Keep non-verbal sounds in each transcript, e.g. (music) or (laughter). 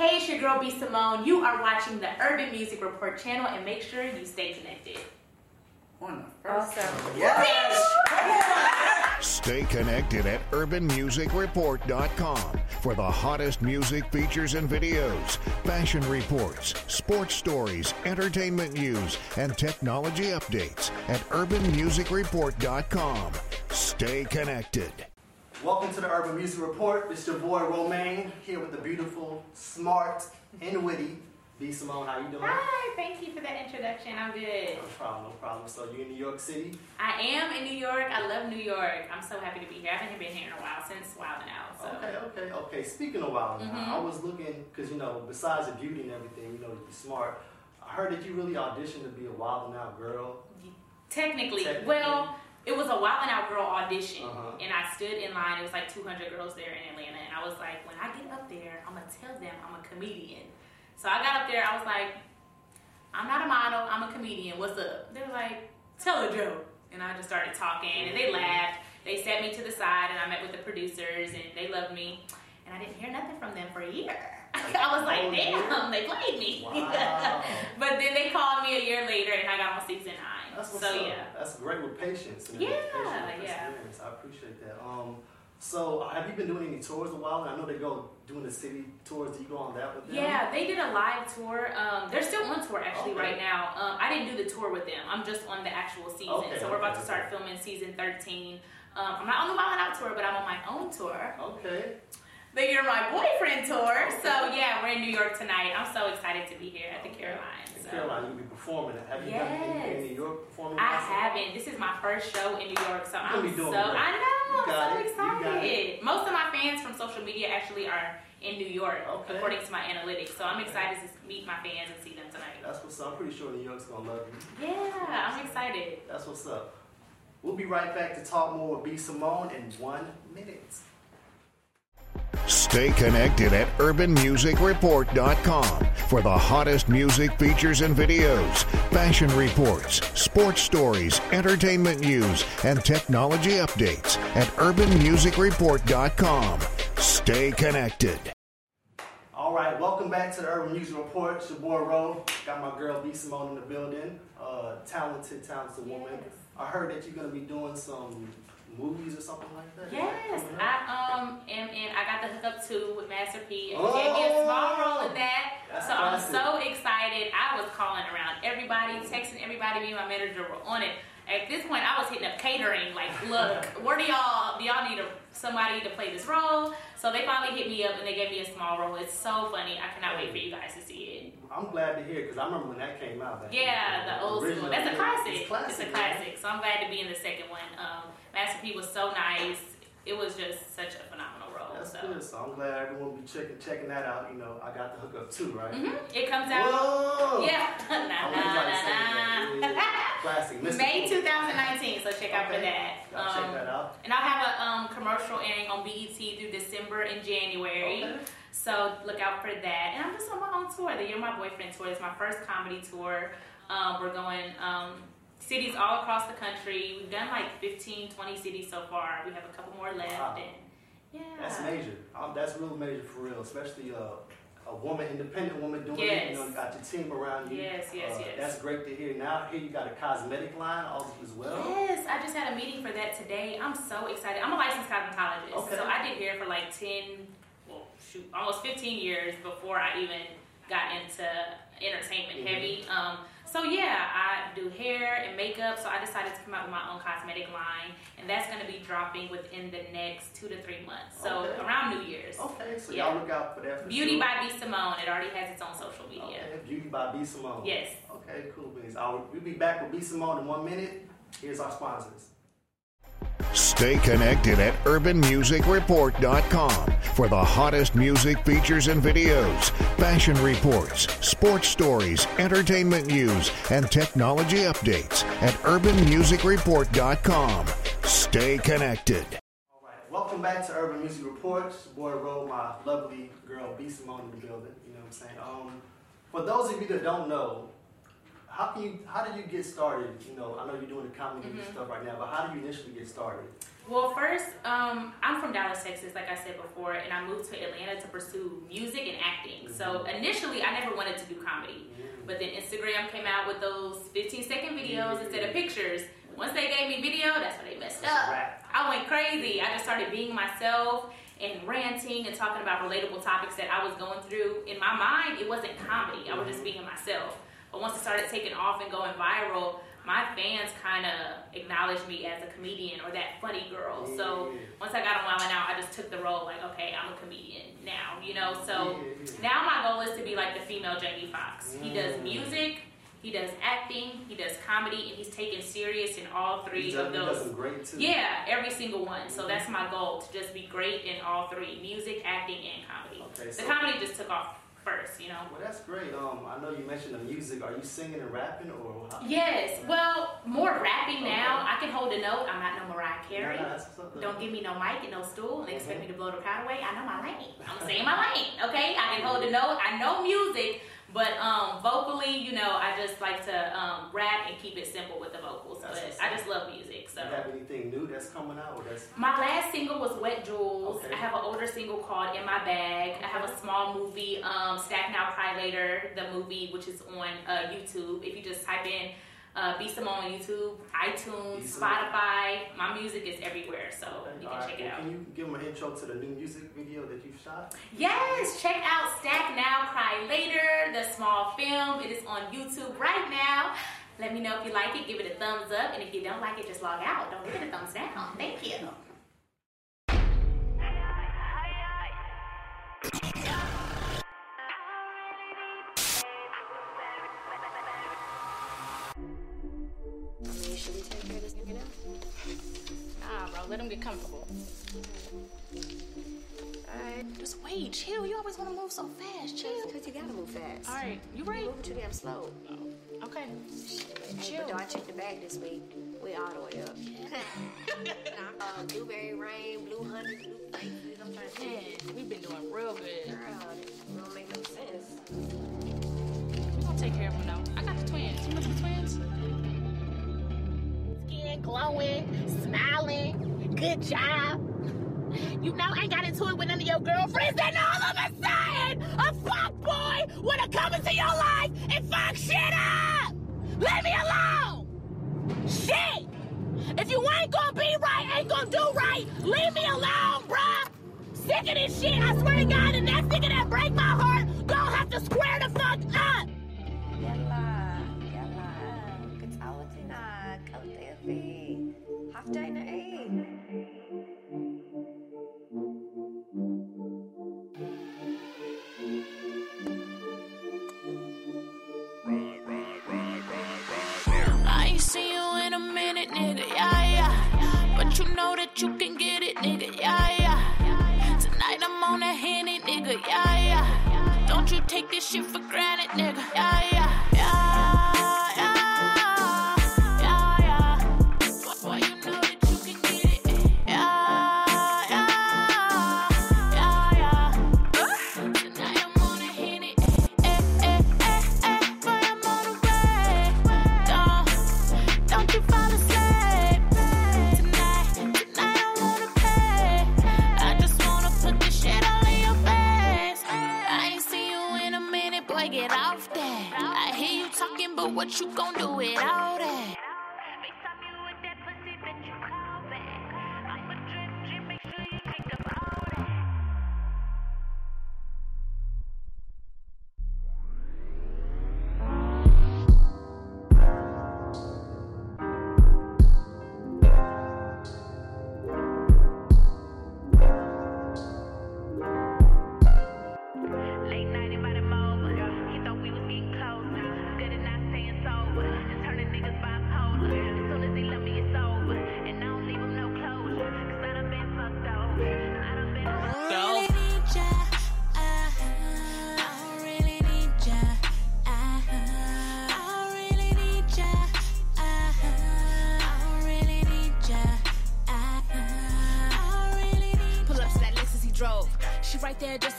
Hey, it's your girl B Simone. You are watching the Urban Music Report channel and make sure you stay connected. On the first Awesome. Yes! Stay connected at urbanmusicreport.com for the hottest music features and videos, fashion reports, sports stories, entertainment news, and technology updates at urbanmusicreport.com. Stay connected. Welcome to the Urban Music Report. It's your boy Romaine here with the beautiful, smart, and witty B Simone. How you doing? Hi, thank you for that introduction. I'm good. No problem, no problem. So you in New York City? I am in New York. I love New York. I'm so happy to be here. I haven't been here in a while since Wild 'N Out. So. Okay, okay, okay. Speaking of Wild now, Mhm. I was looking because you know, besides the beauty and everything, you know, you're smart. I heard that you really auditioned to be a Wild 'N Out girl. Technically, Technically. well, it was a Wild 'N Out Girl audition, Uh-huh. and I stood in line. It was like 200 girls there in Atlanta, and I was like, when I get up there, I'm gonna tell them I'm a comedian. So I got up there. I was like, I'm not a model. I'm a comedian. What's up? They were like, tell a joke, and I just started talking, and they laughed. They set me to the side, and I met with the producers, and they loved me. And I didn't hear nothing from them for a year. I was like, damn, they played me. (laughs) Wow. but then they called me a year later, and I got on season nine. That's what's so up. yeah. That's great with patience. And Yeah, and yeah. I appreciate that. Um, so have you been doing any tours a while? I know they go doing the city tours. Do you go on that with them? Yeah, they did a live tour. Um, they're still on tour actually Okay. right now. Um, I didn't do the tour with them. I'm just on the actual season. Okay, so we're about okay, to start filming season 13. Um, I'm not on the Wild Out tour, but I'm on my own tour. Okay. The You're My Boyfriend tour. So (laughs) yeah, we're in New York tonight. I'm so excited to be here at the Carolines. In So. Caroline, you'll be performing. Have you done Yes. anything in New York performing? I haven't. This is my first show in New York, so I'm so. I know. I'm so it. Excited. Most of my fans from social media actually are in New York, Okay. according to my analytics. So I'm excited to meet my fans and see them tonight. That's what's up. I'm pretty sure New York's gonna love you. Yeah, I'm excited. That's what's up. We'll be right back to talk more with B Simone in one minute. Stay connected at urbanmusicreport.com for the hottest music features and videos, fashion reports, sports stories, entertainment news, and technology updates at urbanmusicreport.com. Stay connected. All right, welcome back to the Urban Music Report. It's your boy. Got my girl B Simone in the building. Uh, talented, talented woman. I heard that you're gonna be doing some movies or something like that. Yes? I um am in. I got the hookup too with Master P, and Oh! gave me a small role in that. So I'm so excited. I was calling around everybody, texting everybody. Me and my manager were on it. At this point, I was hitting up catering. Like, look, (laughs) where do y'all do y'all need a, somebody to play this role? So they finally hit me up and they gave me a small role. It's so funny. I cannot wait for you guys to see it. I'm glad to hear because I remember when that came out. Back Yeah, the old school. That's a classic. It's, classic, It's a classic. So I'm glad to be in the second one. Um, Master P was so nice. It was just such a phenomenal role. That's so. good. So I'm glad everyone will be checking checking that out. You know, I got the hookup too, right? hmm It comes out. Whoa! Yeah. Nah, nah, everybody to say that. nah, nah. yeah. Classic. May 2019. So check out for that. Y'all check Um, that out. and I'll have a um, commercial airing on BET through December and January. Okay. So look out for that. And I'm just on my own tour. The You're My Boyfriend tour. It's my first comedy tour. Um, we're going um, cities all across the country. We've done like 15, 20 cities so far. We have a couple more left. Wow. And yeah. That's major. Um, that's real major for real, especially uh, a woman, independent woman doing it. You know, you got your team around you. Yes, yes, Uh, yes. That's great to hear. Now here you got a cosmetic line also as well. Yes, I just had a meeting for that today. I'm so excited. I'm a licensed cosmetologist. Okay. So I did hair for like 10, well, shoot, almost 15 years before I even got into entertainment Mhm. heavy. Um, so yeah, I do hair and makeup. So I decided to come out with my own cosmetic line, and that's going to be dropping within the next two to three months. So Okay. around New Year's. Okay, so Yeah. y'all look out for that. For Beauty sure. by B Simone. It already has its own social media. Okay, Beauty by B Simone. Yes. Okay, cool beans. I'll, we'll be back with B Simone in one minute. Here's our sponsors. Stay connected at urbanmusicreport.com for the hottest music features and videos, fashion reports, sports stories, entertainment news, and technology updates at urbanmusicreport.com. Stay connected. All right, welcome back to Urban Music Report. It's your boy Ro, my lovely girl B Simone in the building. You know what I'm saying? Um, for those of you that don't know, how can you? How did you get started? You know, I know you're doing the comedy and Mhm. stuff right now, but how did you initially get started? Well, first, um, I'm from Dallas, Texas, like I said before, and I moved to Atlanta to pursue music and acting. So mm-hmm. initially, I never wanted to do comedy. Mm-hmm. But then Instagram came out with those 15 second videos mm-hmm. instead of pictures. Once they gave me video, that's when they messed That's up. I went crazy. I just started being myself and ranting and talking about relatable topics that I was going through. In my mind, it wasn't comedy. I was just being myself. But once it started taking off and going viral, my fans kind of acknowledged me as a comedian or that funny girl. So once I got on Wild Out, I just took the role like, okay, I'm a comedian now, you know. So Yeah, yeah. now my goal is to be like the female Jamie Foxx. He does Mm. music, he does acting, he does comedy, and he's taken serious in all three of those. some great too. Yeah, every single one. So that's my goal to just be great in all three: music, acting, and comedy. Okay, the so- comedy just took off first, you know. Well, that's great. Um, I know you mentioned the music. Are you singing and rapping or? How? Yes, well, more rapping now. I can hold a note. I'm not no Mariah Carey. No, no, that's what's up, though. Don't give me no mic and no stool and expect me to blow the crowd away. I know my lane. I'm in my lane, okay? I can hold a note. I know music, but um, vocally, you know, I just like to um, rap and keep it simple with the vocals. That's but I just love music, so. Do you have anything new that's coming out? Or that's My last single was Wet Jewels. Okay. I have an older single called In My Bag. I have a small movie, um, Stack Now Cry Later, the movie, which is on uh, YouTube. If you just type in uh, B Simone on YouTube, iTunes, Spotify, my music is everywhere, so you can right, check it well, out. Can you give them an intro to the new music video that you've shot? Yes, check out Stack Now Cry Later, the small film. It is on YouTube right now. Let me know if you like it. Give it a thumbs up, and if you don't like it, just log out. Don't give it a thumbs down. Thank you. Wait, chill. You always want to move so fast. Chill. Because you gotta move fast. All right, you You're ready? moving too damn slow. Okay. Hey, Chill. but I checked the bag this week, we all the way up. (laughs) (laughs) uh, blueberry rain, blue honey, blue faces. I'm trying to think. Man, we've been doing real good. Girl, this don't make no sense. We're gonna take care of them though. I got the twins. You remember the twins? Skin glowing, smiling, good job. You know, ain't got into it with none of your girlfriends, then all of a sudden, a fuck boy wanna come into your life and fuck shit up! Leave me alone! Shit! If you ain't gonna be right, ain't gonna do right, leave me alone, bruh! Sick of this shit, I swear to God, and that nigga that break my heart, gonna have to square the fuck up! Yalla, yalla. Ketawatina, kautefi. Haftayna eh. Yeah, yeah. Don't you take this shit for granted, nigga, yeah, yeah.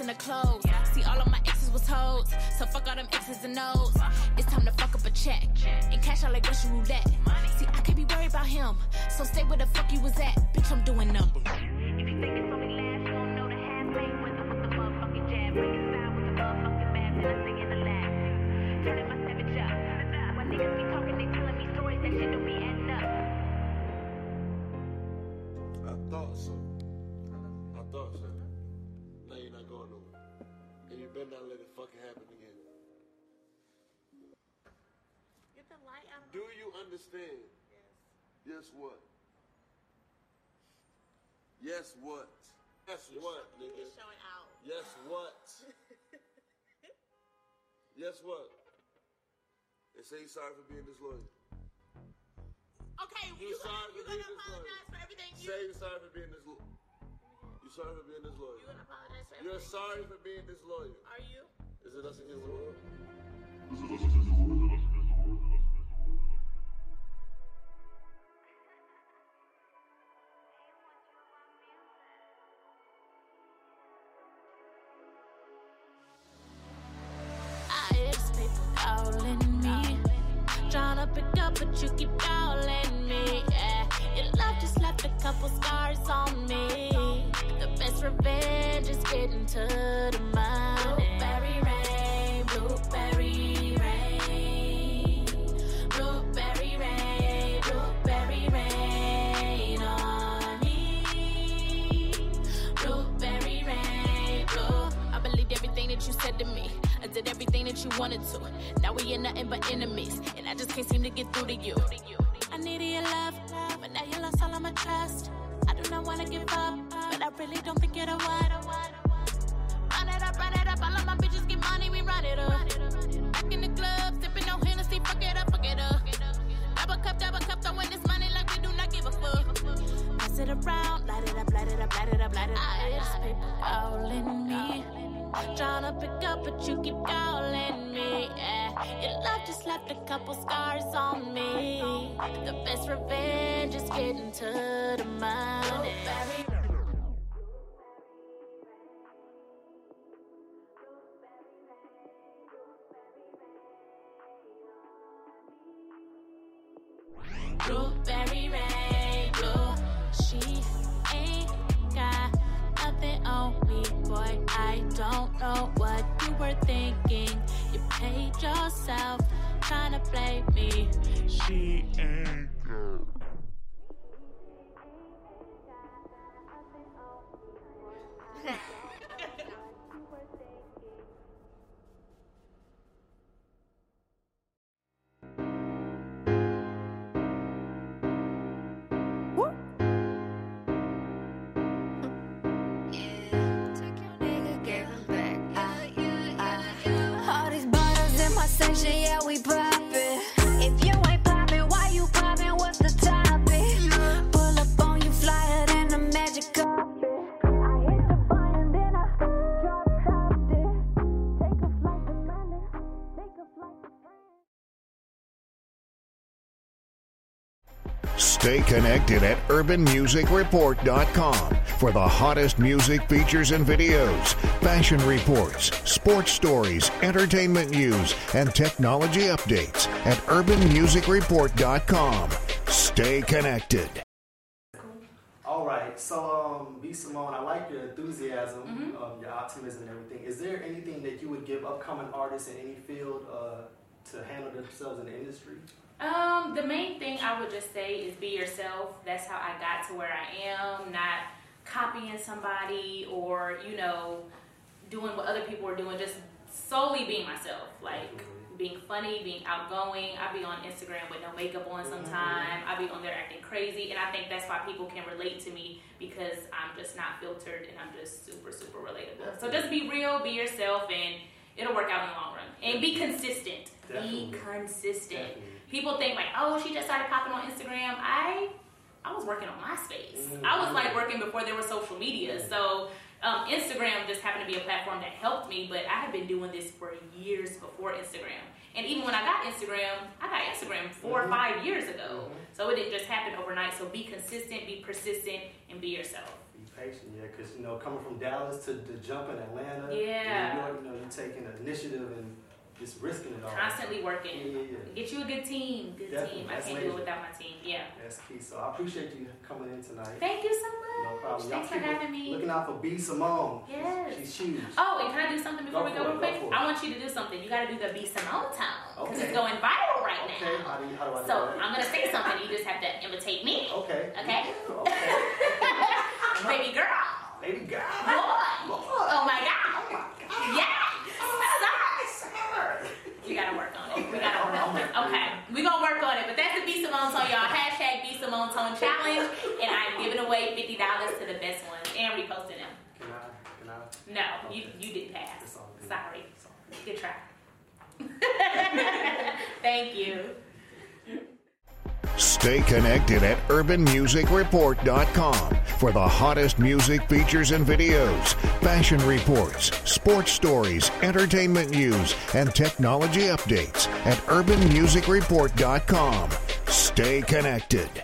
In the clothes. See, all of my exes was hoes. So fuck all them X's and O's. It's time to fuck up a check. And cash out like Russian roulette. See, I can't be worried about him. So stay where the fuck you was at. Bitch, I'm doing numbers. Understand? Yes, what? Yes, what? Yes, what, nigga? It's showing out. Yes, what? yes, what? And say you're sorry for being disloyal. Okay, You're you sorry gonna, you gonna apologize for everything you. Say you're sorry for being disloyal. You're sorry for being disloyal. You gonna apologize for You're sorry for being disloyal. Are you? Is it us against the world? People calling me. Tryna pick up, but you keep calling me. Yeah, your love just left a couple scars on me. The best revenge is getting to the money. Blueberry rain, blueberry rain, blueberry rain, blueberry rain on me. Blueberry rain, blue. I believed everything that you said to me. I did everything that you wanted to. Now we ain't nothing but enemies, and I just can't seem to get through to you. I needed your love, but now you lost all of my trust. I do not wanna give up, but I really don't think it'll what. Run it up, run it up. All of my bitches get money, we run it up. Back in the club, sipping no Hennessy, fuck it up, fuck it up. Double cup, double cup, throwing this money like we do not give a fuck. Pass it around, light it up, light it up, light it up, light it up. I hear these people calling me. Tryna pick up, but you keep calling me. Yeah. Your love just left a couple scars on me. The best revenge is getting to the money. What you played yourself, trying to play me. She ain't All Stay connected at urbanmusicreport.com for the hottest music features and videos, fashion reports, sports stories, entertainment news, and technology updates at urbanmusicreport.com. Stay connected. All right, so um, B Simone, I like your enthusiasm, Mm-hmm. um, your optimism, and everything. Is there anything that you would give upcoming artists in any field uh, to handle themselves in the industry? Um, the main thing I would just say is be yourself. That's how I got to where I am, not copying somebody or, you know, doing what other people are doing, just solely being myself. Like being funny, being outgoing. I be on Instagram with no makeup on sometime. I be on there acting crazy. And I think that's why people can relate to me because I'm just not filtered and I'm just super, super relatable. So just be real, be yourself, and it'll work out in the long run. And be consistent. Definitely. Be consistent. Definitely. People think like, oh, she just started popping on Instagram. I I was working on MySpace. I was like working before there was social media. So um, Instagram just happened to be a platform that helped me, but I had been doing this for years before Instagram. And even when I got Instagram, I got Instagram 4 or five years ago. So it didn't just happen overnight. So be consistent, be persistent, and be yourself. Be patient, yeah, because you know, coming from Dallas to the jump in Atlanta, Yeah. New York, you know, you're taking initiative and just risking it all. Constantly working. yeah, yeah. Get you a good team. Good Definitely. team. I can't do it without my team. Yeah. That's key. So I appreciate you coming in tonight. Thank you so much. No problem. Y'all Thanks for keep having me. Looking out for B Simone. Yes. She's huge. Oh, and can I do something before Go we go real quick? for. I want you to do something. You got to do the B Simone Town because Okay. it's going viral right Okay, now. how do you, how do I do So that? I'm gonna say something. You just have to imitate me. Okay. Okay. Okay. (laughs) Baby girl. Lady girl. challenge, and I'm giving away fifty dollars to the best ones and reposting them. Can I? Can I? No, okay. you you did pass. Sorry. Good. good try. (laughs) Thank you. Stay connected at urbanmusicreport.com for the hottest music features and videos, fashion reports, sports stories, entertainment news, and technology updates at urbanmusicreport.com. Stay connected.